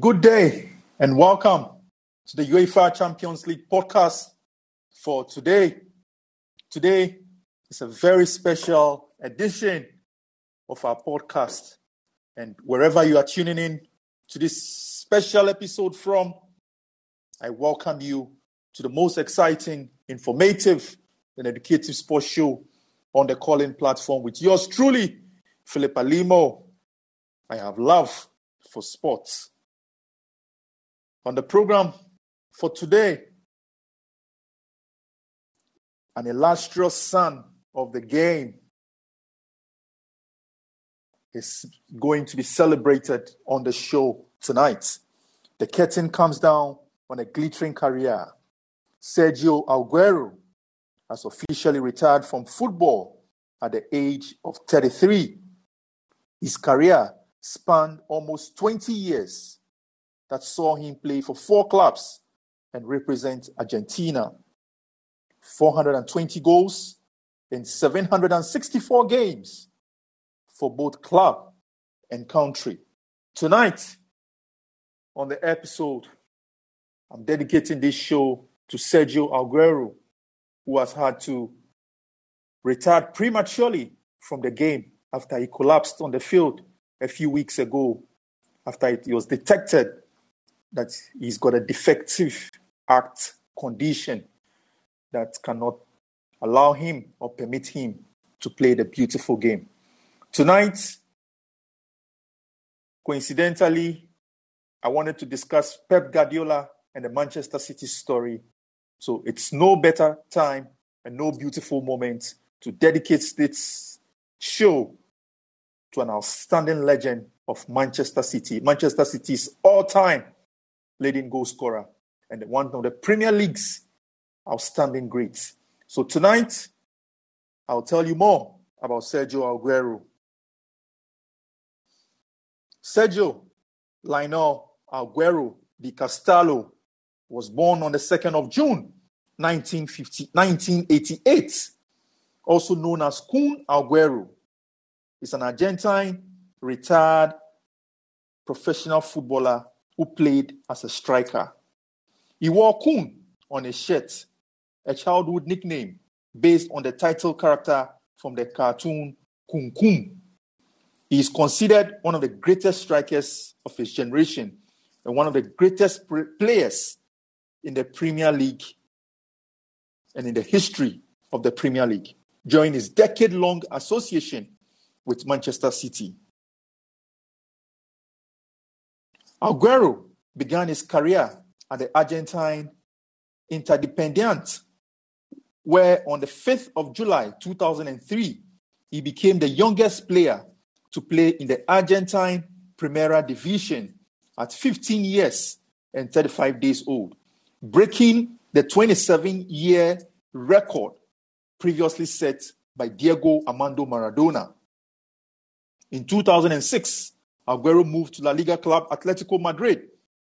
Good day and welcome to the UEFA Champions League podcast for today. Today is a very special edition of our podcast. And wherever you are tuning in to this special episode from, I welcome you to the most exciting, informative, and educative sports show on the Callin platform with yours truly, Philip Alimo. I have love for sports. On the program for today, an illustrious son of the game is going to be celebrated on the show tonight. The curtain comes down on a glittering career. Sergio Aguero has officially retired from football at the age of 33. His career spanned almost 20 years that saw him play for four clubs and represent Argentina. 420 goals in 764 games for both club and country. Tonight, on the episode, I'm dedicating this show to Sergio Aguero, who has had to retire prematurely from the game after he collapsed on the field a few weeks ago after it was detected that he's got a defective act condition that cannot allow him or permit him to play the beautiful game. Tonight, coincidentally, I wanted to discuss Pep Guardiola and the Manchester City story. So it's no better time and no beautiful moment to dedicate this show to an outstanding legend of Manchester City, Manchester City's all time leading goal scorer and one of the Premier League's outstanding greats. So tonight, I'll tell you more about Sergio Aguero. Sergio Lionel Aguero del Castillo was born on the 2nd of June 1950, 1988, also known as Kun Aguero. He's an Argentine retired professional footballer who played as a striker. He wore Kun on his shirt, a childhood nickname based on the title character from the cartoon Kun Kun. He is considered one of the greatest strikers of his generation and one of the greatest players in the Premier League and in the history of the Premier League during his decade long association with Manchester City. Aguero began his career at the Argentine Independiente, where on the 5th of July 2003, he became the youngest player to play in the Argentine Primera Division at 15 years and 35 days old, breaking the 27 year record previously set by Diego Armando Maradona. In 2006, Aguero moved to La Liga club Atletico Madrid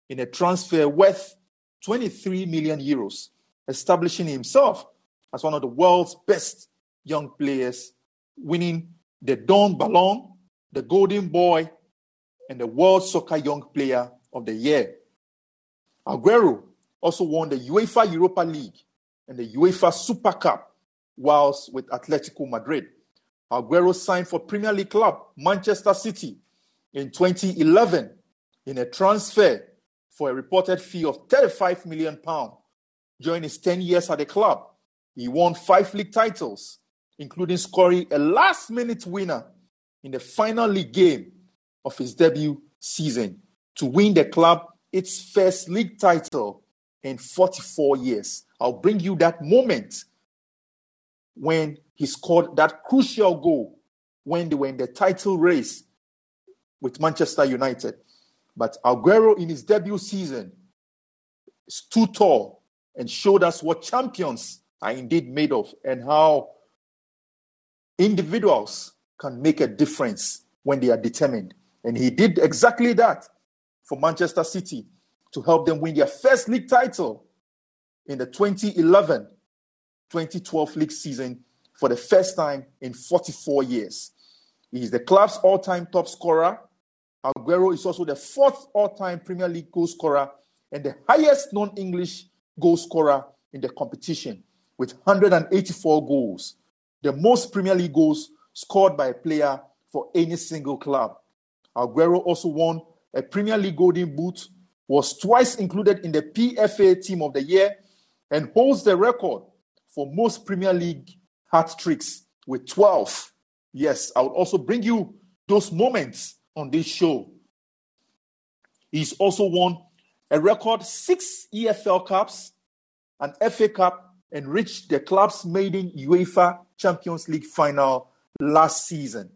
in a transfer worth 23 million euros, establishing himself as one of the world's best young players, winning the Don Balón, the Golden Boy, and the World Soccer Young Player of the Year. Aguero also won the UEFA Europa League and the UEFA Super Cup whilst with Atletico Madrid. Aguero signed for Premier League club Manchester City in 2011 in a transfer for a reported fee of 35 million pounds. During his 10 years at the club, he won five league titles, including scoring a last minute winner in the final league game of his debut season to win the club its first league title in 44 years. I'll bring you that moment when he scored that crucial goal when they were in the title race with Manchester United. But Aguero, in his debut season, stood tall and showed us what champions are indeed made of and how individuals can make a difference when they are determined. And he did exactly that for Manchester City to help them win their first league title in the 2011 2012 league season for the first time in 44 years. He is the club's all time top scorer Aguero is also the fourth all time Premier League goal scorer and the highest non English goal scorer in the competition with 184 goals, the most Premier League goals scored by a player for any single club. Aguero also won a Premier League Golden Boot, was twice included in the PFA Team of the Year, and holds the record for most Premier League hat tricks with 12. Yes, I will also bring you those moments on this show. He's also won a record six EFL Cups, an FA Cup, and reached the club's maiden UEFA Champions League final last season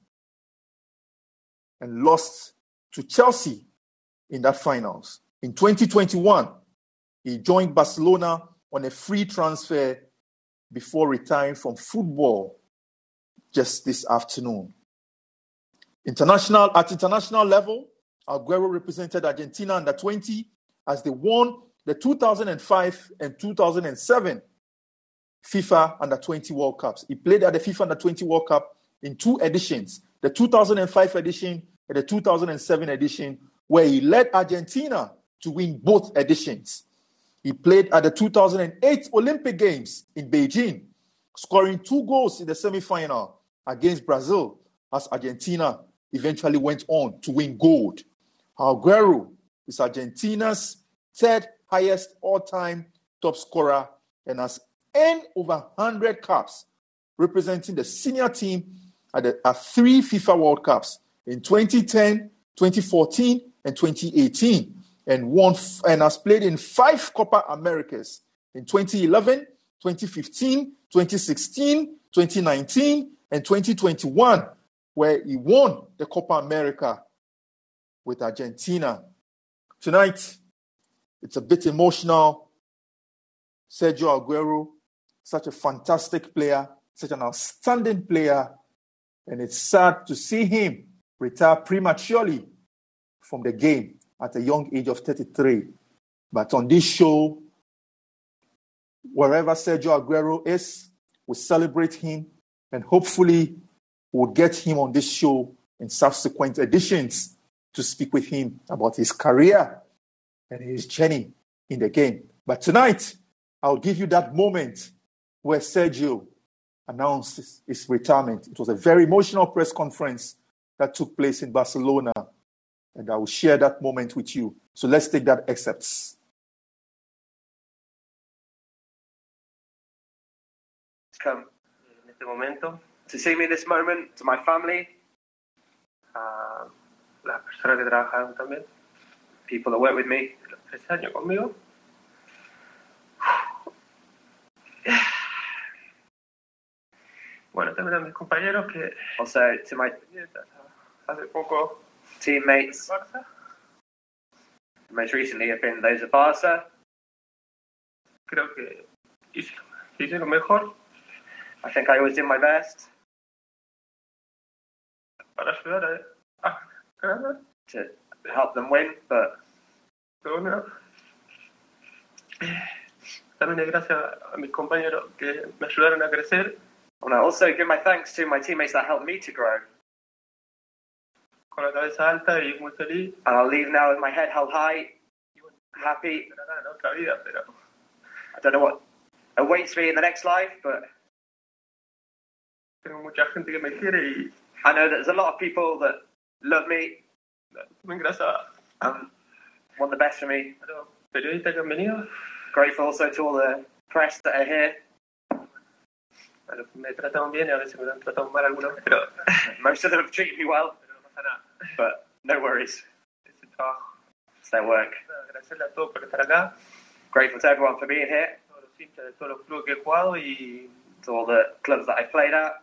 and lost to Chelsea in that finals. In 2021, he joined Barcelona on a free transfer before retiring from football just this afternoon. International at international level, Aguero represented Argentina under 20 as they won the 2005 and 2007 FIFA under 20 World Cups. He played at the FIFA under 20 World Cup in two editions the 2005 edition and the 2007 edition, where he led Argentina to win both editions. He played at the 2008 Olympic Games in Beijing, scoring two goals in the semi-final against Brazil as Argentina eventually went on to win gold. Aguero is Argentina's third highest all-time top scorer and has earned over 100 caps representing the senior team at, the, at three FIFA World Cups in 2010, 2014, and 2018 and won and has played in five Copa Americas in 2011, 2015, 2016, 2019, and 2021, where he won the Copa America with Argentina. Tonight, it's a bit emotional. Sergio Aguero, such a fantastic player, such an outstanding player, and it's sad to see him retire prematurely from the game at a young age of 33. But on this show, wherever Sergio Aguero is, we celebrate him and hopefully we'll get him on this show in subsequent editions to speak with him about his career and his journey in the game. But tonight, I'll give you that moment where Sergio announced his retirement. It was a very emotional press conference that took place in Barcelona and I will share that moment with you. So let's take that excerpt. Come este momento to see me this moment, to my family, uh, las personas que trabajaron también, people that work with me, los tres años conmigo. Bueno, también mis compañeros que, o sea, to my, hace poco teammates. Most recently have been those of Barca. Creo que hice, hice lo mejor. I think I always did my best. Para ayudar a, a ganar. To help them win, but. Pero bueno. También gracias a mis compañeros que me ayudaron a crecer. I also give my thanks to my teammates that helped me to grow. con la cabeza alta y muy feliz. And I'll leave now with my head held high, happy. otra vida, pero I don't know what awaits me in the next life, but tengo mucha gente que me quiere y I know that there's a lot of people that love me. Um, want the best for me. Periodistas que han venido. Grateful also to all the press that are here. Me tratan bien y a veces me han tratado mal algunos, pero most of them have treated me well. But no worries. It's their work. Grateful to everyone for being here. To all the clubs that I've played at.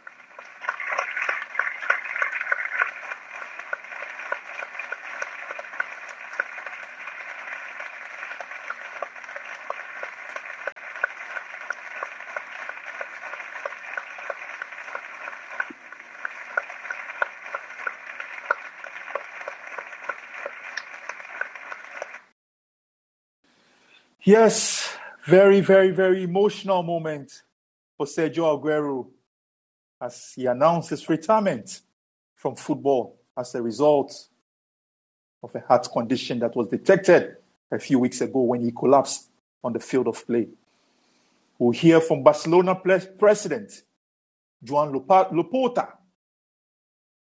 Yes, very, very, very emotional moment for Sergio Aguero as he announced his retirement from football as a result of a heart condition that was detected a few weeks ago when he collapsed on the field of play. We'll hear from Barcelona president Joan Laporta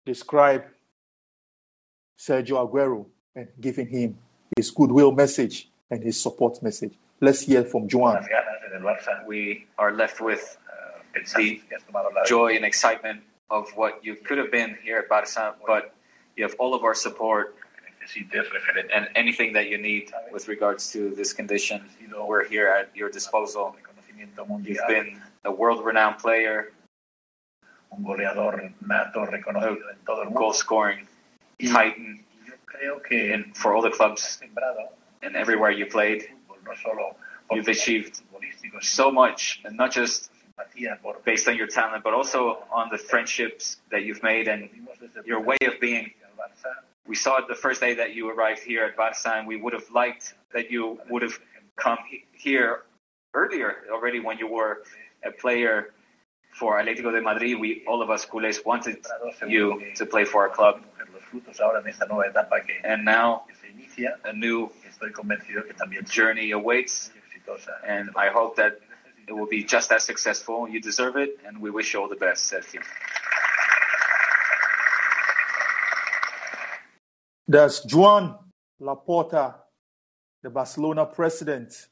describe Sergio Aguero and giving him his goodwill message and his support message. Let's hear from Joan. We are left with uh, the joy and excitement of what you could have been here at Barça, but you have all of our support and anything that you need with regards to this condition, we're here at your disposal. You've been a world-renowned player, a goal-scoring titan and for all the clubs and everywhere you played. You've achieved so much, and not just based on your talent, but also on the friendships that you've made and your way of being. We saw it the first day that you arrived here at Barça, and we would have liked that you would have come here earlier already when you were a player for Atlético de Madrid. We, all of us culés, wanted you to play for our club. And now a new journey awaits, and I hope that it will be just as successful. You deserve it, and we wish you all the best, Sergio. That's Joan Laporta, the Barcelona president.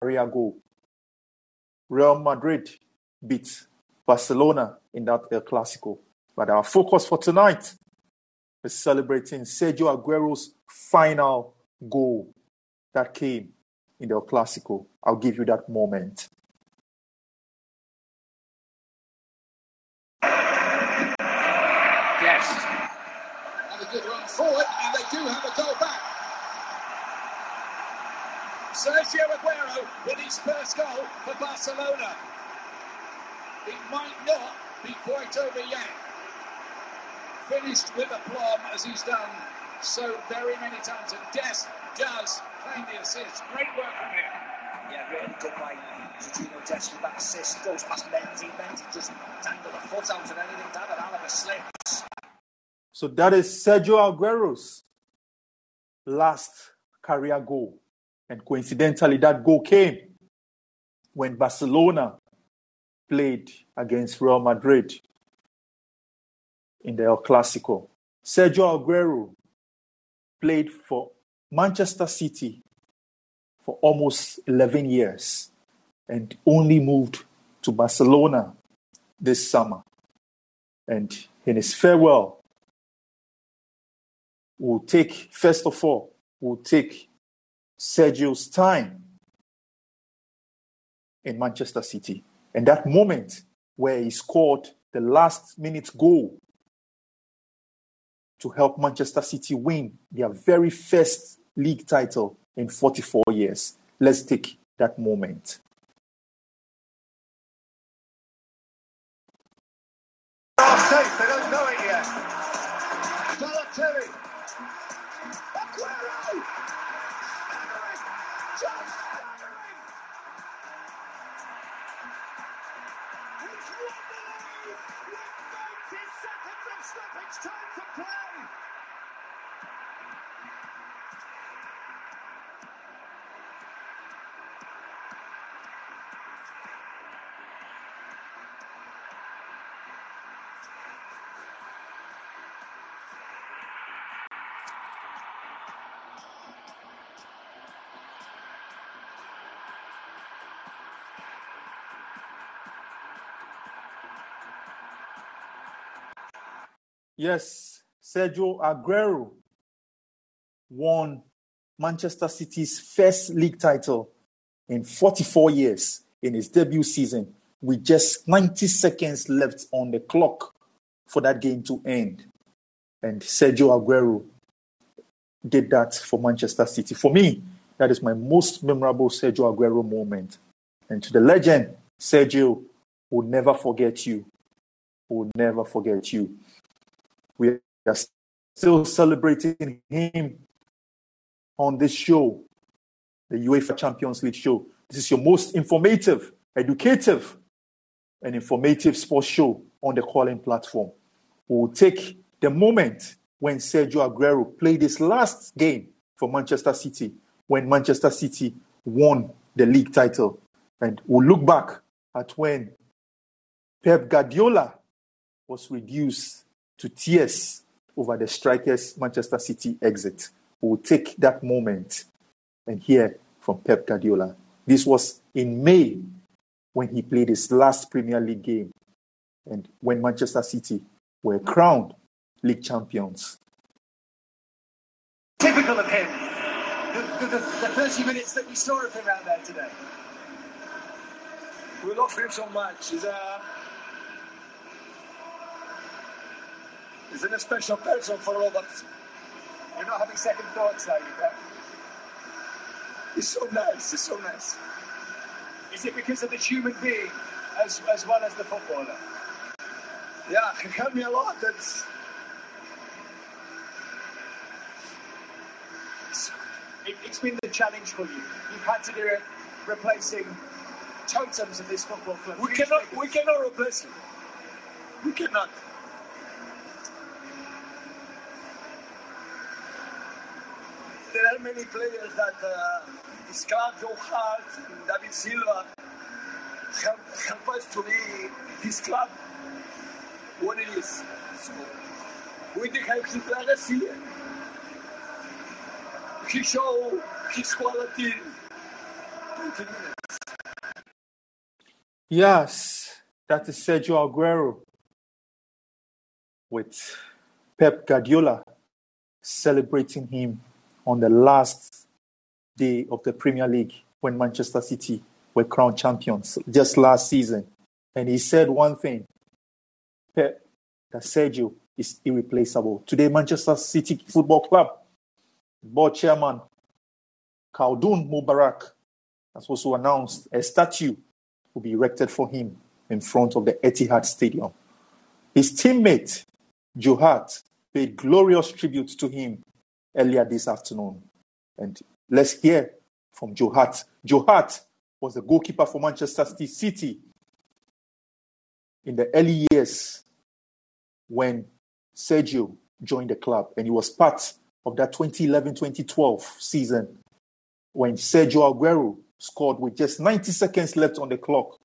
Career goal. Real Madrid beat Barcelona in that El Clasico. But our focus for tonight is celebrating Sergio Aguero's final goal that came in the El Clasico. I'll give you that moment. Yes. Have a good run forward, and they do have a goal back. Sergio Aguero with his first goal for Barcelona. It might not be quite over yet. Finished with aplomb as he's done so very many times. And Dest does claim the assist. Great work from him. Yeah, really good by Sergiño Dest with that assist. Goes past Mendy. Mendy just tangled a foot out and anything. David Alaba slips. So that is Sergio Aguero's last career goal. And coincidentally, that goal came when Barcelona played against Real Madrid in the El Clasico. Sergio Aguero played for Manchester City for almost 11 years and only moved to Barcelona this summer. And in his farewell, we'll take, first of all, we'll take Sergio's time in Manchester City. And that moment where he scored the last minute goal to help Manchester City win their very first league title in 44 years. Let's take that moment. Yes, Sergio Aguero won Manchester City's first league title in 44 years in his debut season with just 90 seconds left on the clock for that game to end. And Sergio Aguero did that for Manchester City. For me, that is my most memorable Sergio Aguero moment. And to the legend, Sergio will never forget you. Will never forget you. We are still celebrating him on this show, the UEFA Champions League show. This is your most informative, educative, and informative sports show on the Callin platform. We will take the moment when Sergio Aguero played his last game for Manchester City, when Manchester City won the league title. And we'll look back at when Pep Guardiola was reduced to tears over the striker's Manchester City exit. We'll take that moment and hear from Pep Guardiola. This was in May when he played his last Premier League game and when Manchester City were crowned league champions. Typical of him. The, the, the, the 30 minutes that we saw of him out there today. We love him so much. He's a he's a special person for all of us. You're not having second thoughts now, you He's so nice. He's so nice. Is it because of the human being as, as well as the footballer? Yeah, he helped me a lot. It's, it, has been the challenge for you. You've had to do it replacing totems of this football club. We cannot, we cannot replace him. We cannot. There are many players that uh, club, Joe Hart, David Silva help, help us to be this club what it is. So, with the help of legacy, he showed his quality. Yes, that is Sergio Aguero with Pep Guardiola celebrating him on the last day of the Premier League when Manchester City were crowned champions just last season. And he said one thing that Sergio is irreplaceable. Today, Manchester City Football Club board chairman Khaldoon Mubarak has also announced a statue will be erected for him in front of the Etihad Stadium. His teammate, Joe Hart, paid glorious tribute to him earlier this afternoon. And let's hear from Joe Hart. Joe Hart was the goalkeeper for Manchester City in the early years when Sergio joined the club, and he was part of that 2011-2012 season when Sergio Aguero scored with just 90 seconds left on the clock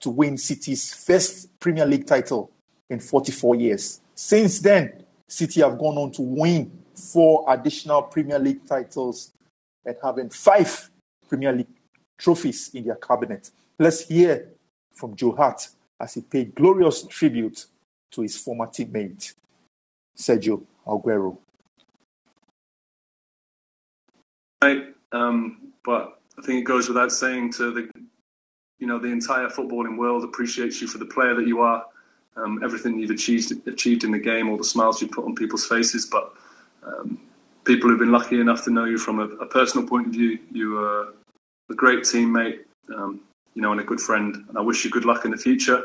to win City's first Premier League title in 44 years. Since then, City have gone on to win four additional Premier League titles and having five Premier League trophies in their cabinet. Let's hear from Joe Hart as he paid glorious tribute to his former teammate, Sergio Aguero. Right, um, but I think it goes without saying to the, you know, the entire footballing world appreciates you for the player that you are, um, everything you've achieved achieved in the game, all the smiles you put on people's faces. But um, people who've been lucky enough to know you from a, a personal point of view, you are a great teammate, um, you know, and a good friend. And I wish you good luck in the future.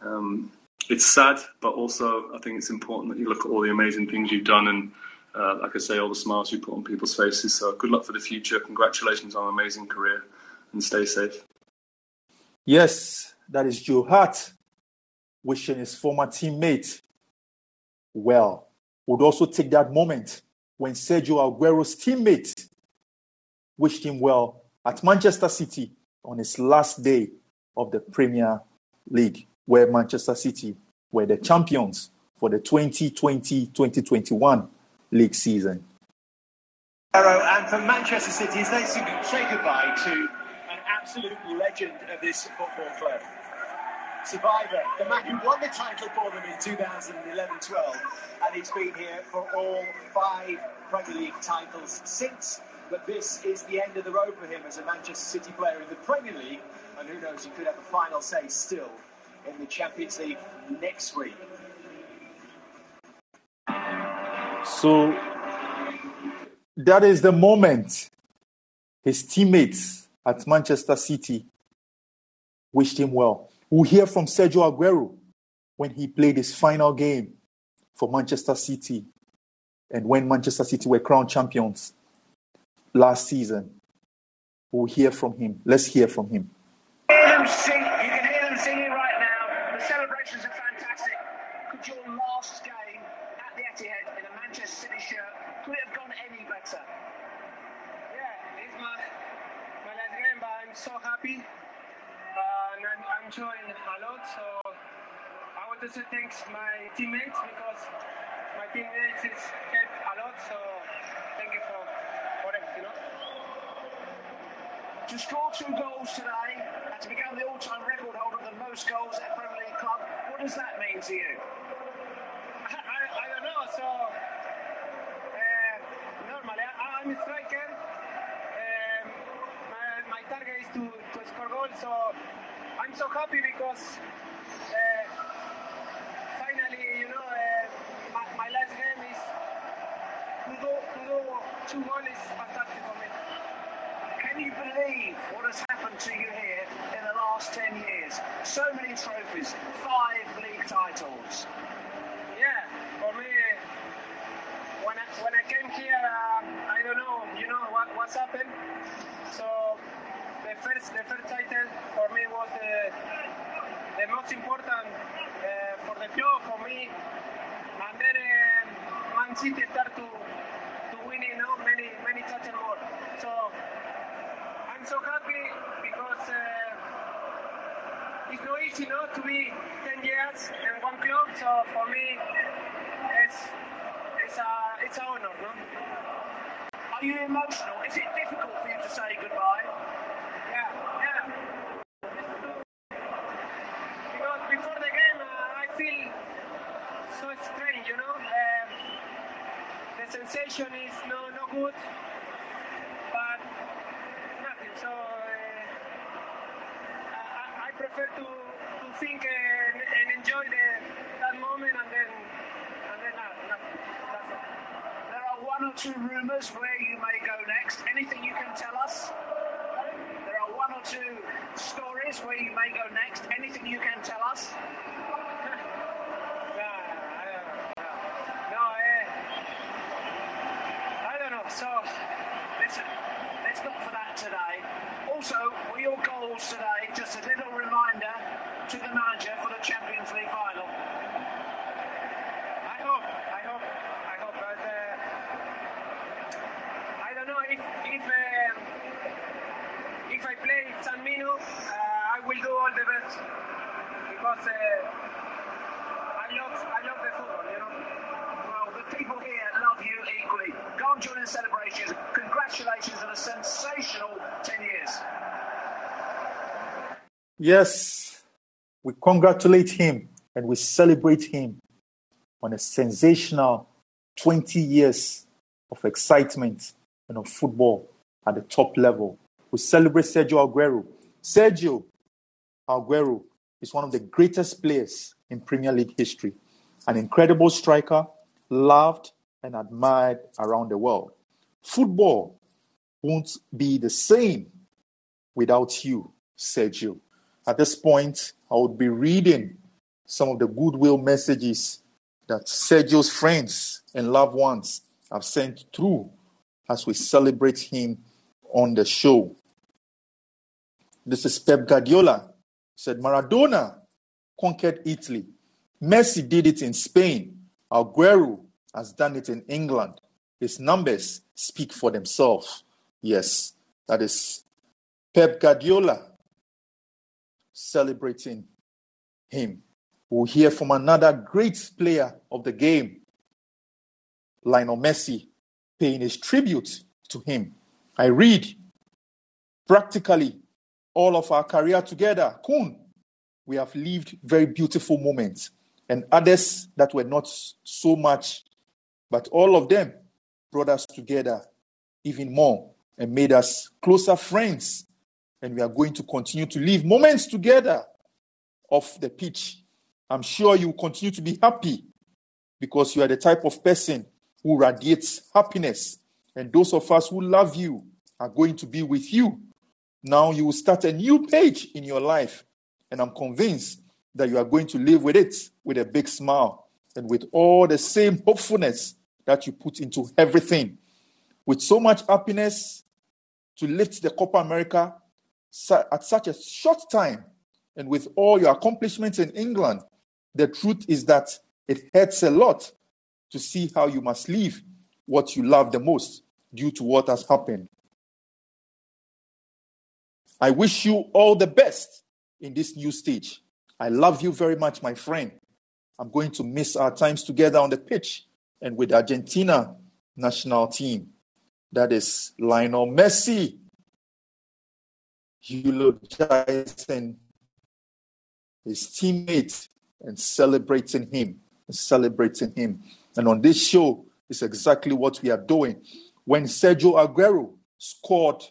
Um, it's sad, but also I think it's important that you look at all the amazing things you've done and, uh, like I say, all the smiles you put on people's faces. So good luck for the future. Congratulations on an amazing career and stay safe. Yes, that is Joe Hart wishing his former teammate well. Would also take that moment when Sergio Aguero's teammate wished him well at Manchester City on his last day of the Premier League where Manchester City were the champions for the 2020-2021 league season. And from Manchester City, as they say goodbye to an absolute legend of this football club. Survivor, the man who won the title for them in 2011-12, and he's been here for all five Premier League titles since but this is the end of the road for him as a Manchester City player in the Premier League, and who knows, he could have a final say still in the Champions League next week. So that is the moment his teammates at Manchester City wished him well. We'll hear from Sergio Aguero when he played his final game for Manchester City and when Manchester City were crowned champions last season. We'll hear from him. Let's hear from him. You can hear them singing right now. The celebrations are fantastic. Could your last game at the Etihad in a Manchester City shirt could it have gone any better? Yeah, it's my, my last game, but I'm so happy. Uh, and I'm, I'm enjoying a lot. So I want to say thanks my teammates because my teammates is helped a lot. So thank you for, for it, you know. To score two goals today and to become the all-time record holder of the most goals at a Premier League club, what does that mean to you? I, I, I don't know. So uh, normally I, I'm a striker. Um, my, my target is to, to score goals. So I'm so happy because uh, finally, you know, uh, my, my last game is to to do two goals is fantastic for me. Can you believe what has happened to you here in the last 10 years? So many trophies, five league titles. Yeah, for me, when I, when I came here, um, I don't know, you know what what's happened. So the first the first title for me was the the most important uh, for the club for me, and then um, Man City to to win, you know, many many titles more. So I'm so happy because. Uh, it's not easy not to be 10 years in one club, so for me, it's it's a it's an honor, no? Are you emotional? Is it difficult for you to say goodbye? Yeah, yeah. Because before the game, uh, I feel so strange, you know. The sensation is no no good, but nothing. So. Uh, I, I prefer to, to think and, and enjoy the, that moment and then and then uh, nothing. That's. There are one or two rumours where you may go next. Anything you can tell us? There are one or two stories where you may go next. Anything you can tell us? Nah, I don't know. No, eh, I don't know. So Listen, let's not for that today. Also, were your goals today just a little reminder to the manager for the Champions League final? I hope, I hope, I hope. But uh, I don't know if if um, if I play San Mino, uh, I will do all the best because uh, I love I love the football, you know. Well, the people here love you equally. And join the celebrations. Congratulations on a sensational 10 years. Yes, we congratulate him and we celebrate him on a sensational 20 years of excitement and of football at the top level. We celebrate Sergio Aguero. Sergio Aguero is one of the greatest players in Premier League history, an incredible striker, loved and admired around the world. Football won't be the same without you, Sergio. At this point, I would be reading some of the goodwill messages that Sergio's friends and loved ones have sent through as we celebrate him on the show. This is Pep Guardiola. Said Maradona conquered Italy. Messi did it in Spain. Aguero has done it in England. His numbers speak for themselves. Yes, that is Pep Guardiola celebrating him. We'll hear from another great player of the game, Lionel Messi, paying his tribute to him. I read practically all of our career together, Kun, we have lived very beautiful moments, and others that were not so much, but all of them brought us together even more and made us closer friends. And we are going to continue to live moments together off the pitch. I'm sure you will continue to be happy because you are the type of person who radiates happiness. And those of us who love you are going to be with you. Now you will start a new page in your life. And I'm convinced that you are going to live with it with a big smile and with all the same hopefulness that you put into everything. With so much happiness to lift the Copa America at such a short time and with all your accomplishments in England, the truth is that it hurts a lot to see how you must leave what you love the most due to what has happened. I wish you all the best in this new stage. I love you very much, my friend. I'm going to miss our times together on the pitch and with Argentina national team. That is Lionel Messi eulogizing his teammate and celebrating him, and celebrating him. And on this show, is exactly what we are doing. When Sergio Aguero scored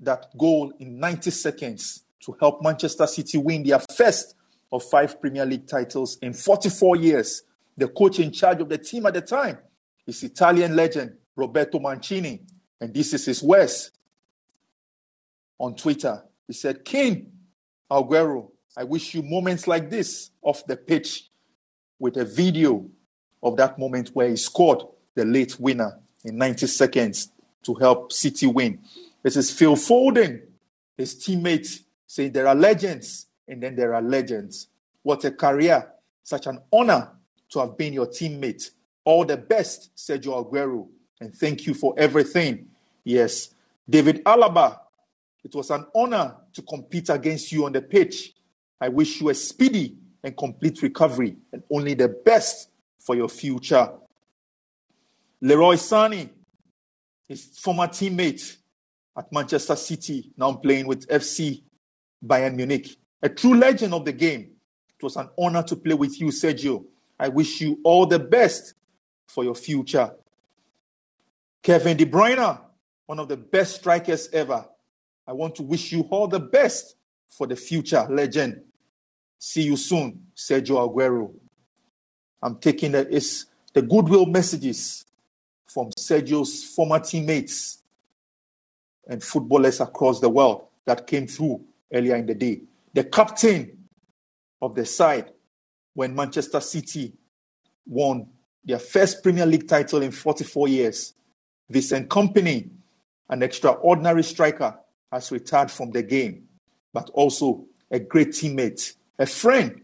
that goal in 90 seconds to help Manchester City win their first of five Premier League titles in 44 years, the coach in charge of the team at the time is Italian legend Roberto Mancini. And this is his words on Twitter. He said, King Aguero, I wish you moments like this off the pitch with a video of that moment where he scored the late winner in 90 seconds to help City win. This is Phil Foden, his teammate, saying there are legends and then there are legends. What a career! Such an honor to have been your teammate. All the best, Sergio Aguero, and thank you for everything. Yes, David Alaba, it was an honor to compete against you on the pitch. I wish you a speedy and complete recovery and only the best for your future. Leroy Sané, his former teammate at Manchester City, now playing with FC Bayern Munich, a true legend of the game. It was an honor to play with you, Sergio. I wish you all the best for your future. Kevin De Bruyne, one of the best strikers ever. I want to wish you all the best for the future, legend. See you soon, Sergio Aguero. I'm taking the, it's the goodwill messages from Sergio's former teammates and footballers across the world that came through earlier in the day. The captain of the side when Manchester City won their first Premier League title in 44 years. Vincent Kompany, an extraordinary striker, has retired from the game, but also a great teammate, a friend,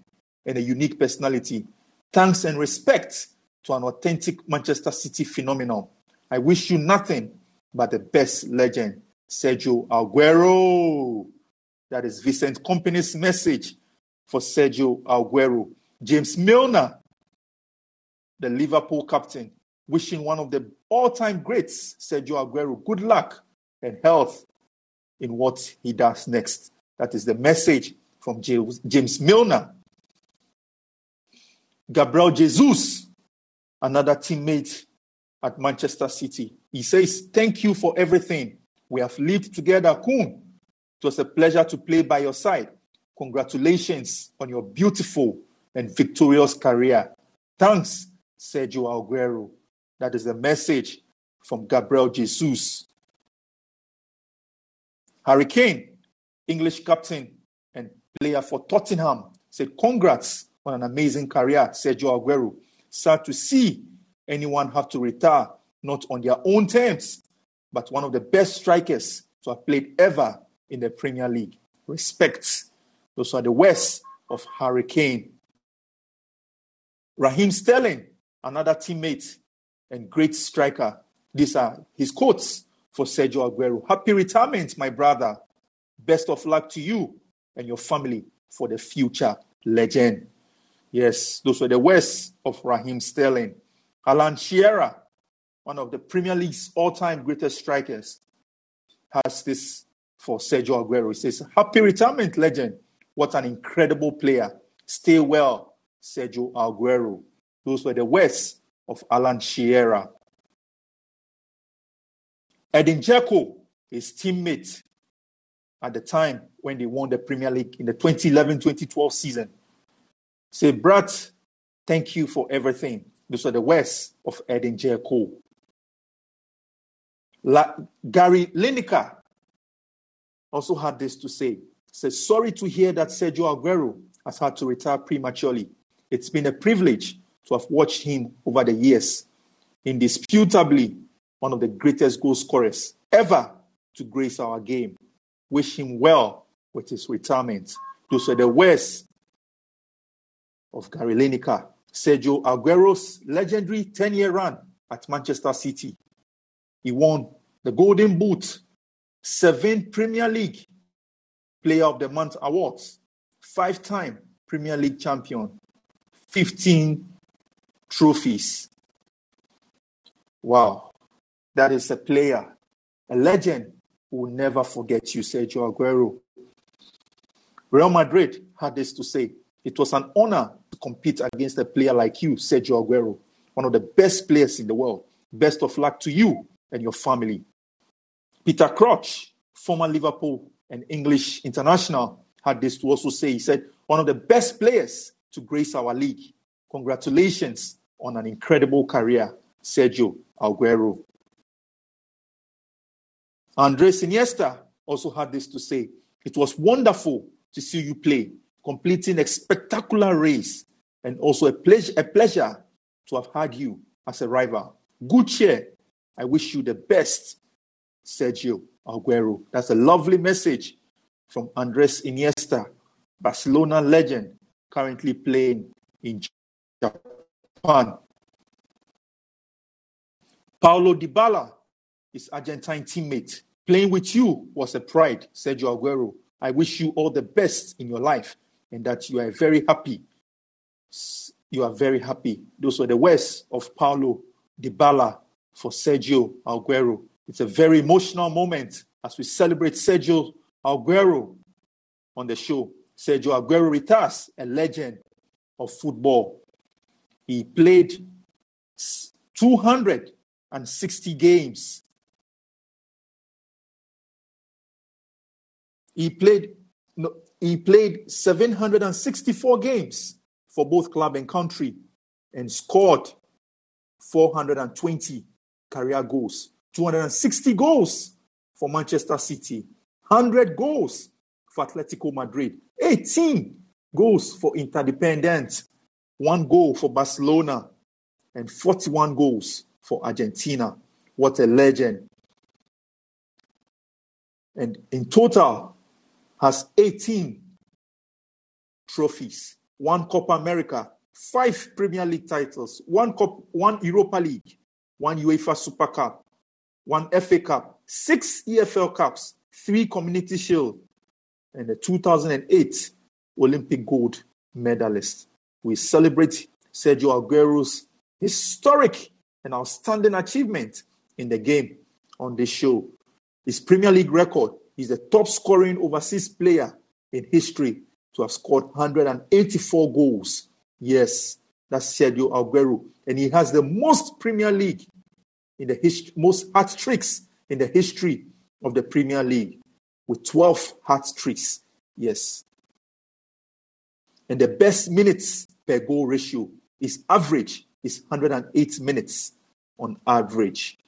and a unique personality. Thanks and respect to an authentic Manchester City phenomenon. I wish you nothing but the best legend, Sergio Aguero. That is Vincent Kompany's message for Sergio Aguero. James Milner, the Liverpool captain, wishing one of the all time greats, Sergio Aguero, good luck and health in what he does next. That is the message from James Milner. Gabriel Jesus, another teammate at Manchester City. He says, Thank you for everything. We have lived together, Kun. It was a pleasure to play by your side. Congratulations on your beautiful and victorious career. Thanks, Sergio Aguero. That is the message from Gabriel Jesus. Harry Kane, English captain and player for Tottenham, said, Congrats on an amazing career, Sergio Aguero. Sad to see anyone have to retire, not on their own terms, but one of the best strikers to have played ever in the Premier League. Respect. Those are the words of Harry Kane. Raheem Sterling, another teammate and great striker. These are his quotes for Sergio Aguero. Happy retirement, my brother. Best of luck to you and your family for the future legend. Yes, those were the words of Raheem Sterling. Alan Shearer, one of the Premier League's all time greatest strikers, has this for Sergio Aguero. He says, Happy retirement, legend. What an incredible player. Stay well, Sergio Aguero. Those were the words of Alan Shearer. Edin Dzeko, his teammate at the time when they won the Premier League in the 2011 2012 season. Say, Brat, thank you for everything. Those are the words of Edin Dzeko. La- Gary Lineker also had this to say. Said, Sorry to hear that Sergio Aguero has had to retire prematurely. It's been a privilege to have watched him over the years. Indisputably, one of the greatest goal scorers ever to grace our game. Wish him well with his retirement. Those are the words of Gary Lineker. Sergio Aguero's legendary 10 year run at Manchester City. He won the Golden Boot, seven Premier League Player of the Month awards, five time Premier League champion, 15 trophies. Wow, that is a player, a legend who will never forget you, Sergio Aguero. Real Madrid had this to say It was an honor to compete against a player like you, Sergio Aguero, one of the best players in the world. Best of luck to you and your family. Peter Crouch, former Liverpool and English international, had this to also say. He said, one of the best players to grace our league. Congratulations on an incredible career, Sergio Aguero. Andres Iniesta also had this to say. It was wonderful to see you play, completing a spectacular race, and also a pleasure, a pleasure to have had you as a rival. Good cheer. I wish you the best, Sergio Aguero. That's a lovely message from Andres Iniesta, Barcelona legend, currently playing in Japan. Paulo Dybala, his Argentine teammate, playing with you was a pride, Sergio Aguero. I wish you all the best in your life and that you are very happy. You are very happy. Those were the words of Paulo Dybala for Sergio Aguero. It's a very emotional moment as we celebrate Sergio Aguero on the show. Sergio Aguero retires, a legend of football. He played 260 games. He played no, he played 764 games for both club and country and scored 420 career goals, 260 goals for Manchester City, 100 goals for Atletico Madrid, 18 goals for Independiente, one goal for Barcelona, and 41 goals for Argentina. What a legend. And in total, has 18 trophies, one Copa America, five Premier League titles, one, Cop- one Europa League, one UEFA Super Cup, one FA Cup, six EFL Cups, three Community Shield, and the 2008 Olympic gold medalist. We celebrate Sergio Aguero's historic and outstanding achievement in the game on this show. His Premier League record, he's the top scoring overseas player in history to have scored 184 goals. Yes, that's Sergio Aguero. And he has the most Premier League in the history, most hat tricks in the history of the Premier League with 12 hat tricks. Yes. And the best minutes per goal ratio is average is 108 minutes on average.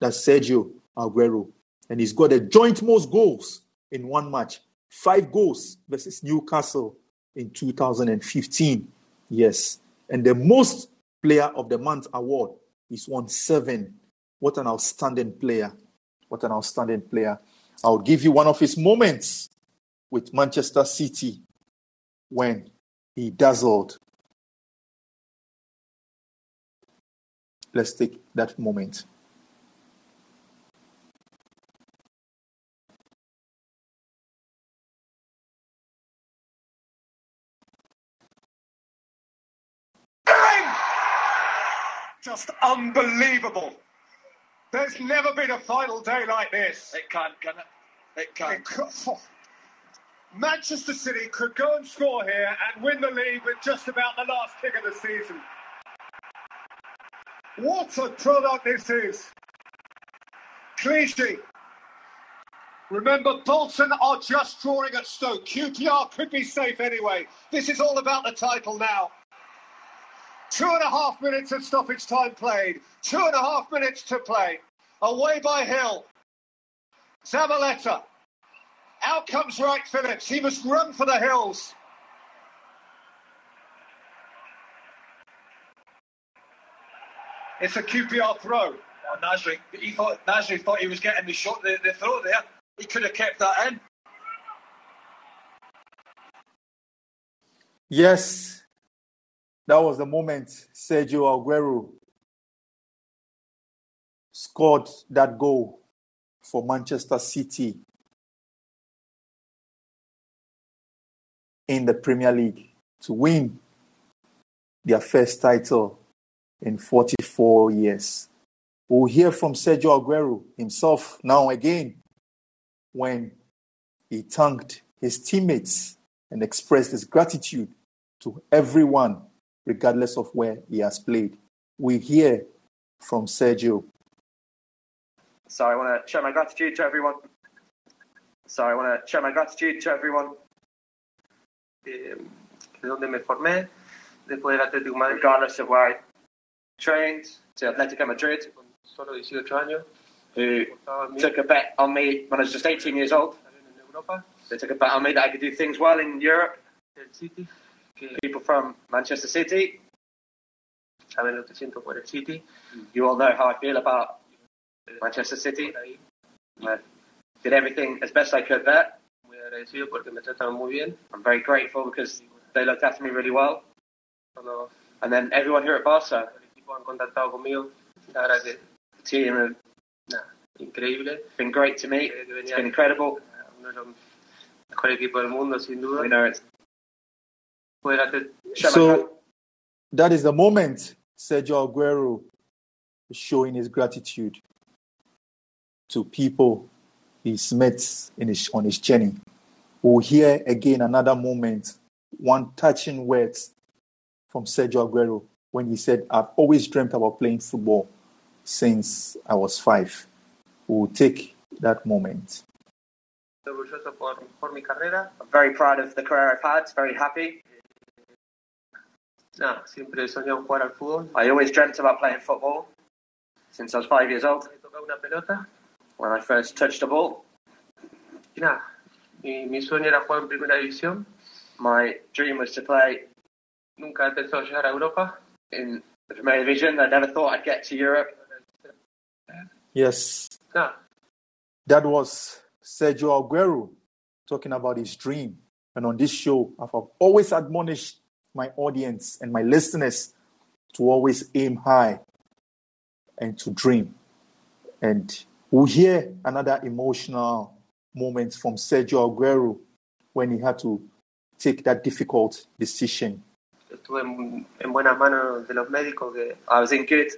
That's Sergio Aguero. And he's got the joint most goals in one match. Five goals versus Newcastle in 2015. Yes. And the most player of the month award is won seven. What an outstanding player. What an outstanding player. I'll give you one of his moments with Manchester City when he dazzled. Let's take that moment. Just unbelievable. There's never been a final day like this. It can't, can it? It can't. It could- oh. Manchester City could go and score here and win the league with just about the last kick of the season. What a product this is. Clichy, Remember, Bolton are just drawing at Stoke. QPR could be safe anyway. This is all about the title now. Two and a half minutes of stoppage time played. Two and a half minutes to play. Away by Hill. Zabaleta. Out comes Wright Phillips. He must run for the hills. It's a QPR throw. Nasri, he thought Nasri thought he was getting the shot, the, the throw there. He could have kept that in. Yes, that was the moment Sergio Aguero scored that goal for Manchester City in the Premier League to win their first title in 44 years. We'll hear from Sergio Aguero himself now again when he thanked his teammates and expressed his gratitude to everyone, regardless of where he has played. We hear from Sergio. So I want to show my gratitude to everyone. So I want to show my gratitude to everyone. de, de donde me formé, después del Atlético de Madrid, regardless of where I trained, to Atletico Madrid, con solo 18 años, who estaba en mi took a bet on me when I was just 18 years old. They took a bet on me that I could do things well in Europe. el City, que People from Manchester City, saben lo que siento por el City, you all know how I feel about Manchester City. I did everything as best I could there. muy agradecido porque me trataron muy bien. I'm very grateful because they looked after me really well. And then everyone here at Barca, han contactado conmigo, la verdad que the team have nada, increíble. been great to me. It's been incredible. uno de los mejores equipos del mundo, sin duda. We know it's Después del Atlet- show my So that is the moment Sergio Aguero is showing his gratitude to people he's met in his, on his journey. We'll hear again another moment, one touching words from Sergio Aguero when he said, I've always dreamt about playing football since I was five. We'll take that moment. Estoy orgulloso por, por mi carrera. I'm very proud of the career I've had. Very happy. Nada, siempre he soñado jugar al fútbol. I always dreamt about playing football since I was five years old. Una pelota When I first touched a ball, y nada. Mi, mi sueño era jugar en primera división. my dream was to play Nunca he pensado llegar a Europa. in the Premier Division. I never thought I'd get to Europe. Yes, Nada, That was Sergio Aguero talking about his dream. And on this show, I've always admonished my audience and my listeners to always aim high and to dream. And we'll hear another emotional moment from Sergio Aguero when he had to take that difficult decision. estuve en, en buenas manos de los médicos que, I was in good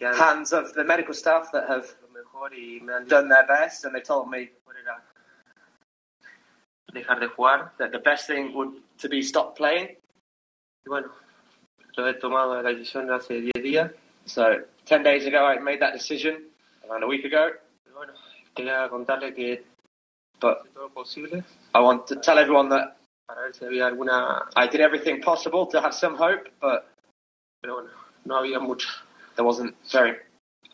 hands of the medical staff that have hecho lo mejor y me han dicho done their best, and they told me que mejor era dejar de jugar. that the best thing would to be stop playing. Y bueno, lo he tomado la decisión hace 10 días. So ten days ago, I made that decision. Around a week ago, Pero bueno, quería contarle que but hice todo lo posible I want to tell everyone that para ver si había alguna... I did everything possible to have some hope, but Pero bueno, no había mucha. there wasn't very.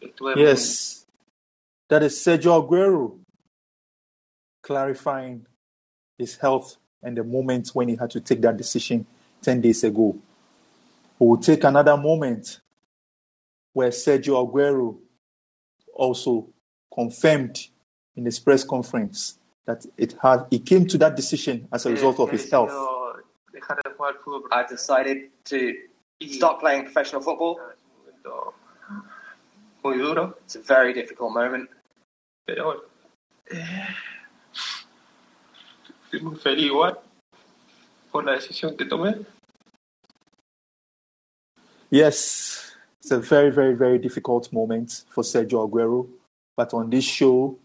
Estuve Yes, that is Sergio Aguero clarifying his health and the moment when he had to take that decision 10 days ago. We will take another moment where Sergio Aguero also confirmed in his press conference that it had he came to that decision as a result of his health. decidido Dejar de jugar al fútbol I decided to stop playing professional football. Es un momento muy duro, It's a very difficult moment, pero bueno. eh, Estoy muy feliz igual por la decisión que tomé. Yes, it's a very, very, very difficult moment for Sergio Aguero. But on this show,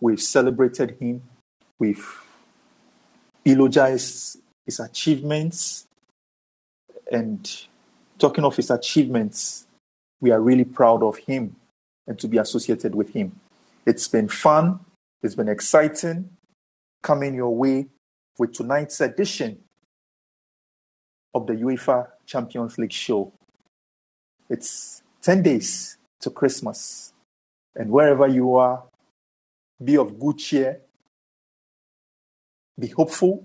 we've celebrated him. We've eulogized his achievements. And talking of his achievements, we are really proud of him and to be associated with him. It's been fun It's been exciting coming your way with tonight's edition of the UEFA Champions League show. It's 10 days to Christmas. And wherever you are, be of good cheer, be hopeful,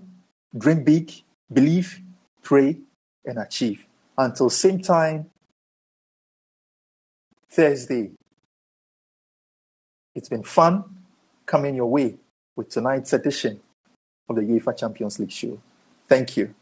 dream big, believe, pray, and achieve. Until same time, Thursday. It's been fun coming your way with tonight's edition of the UEFA Champions League show. Thank you.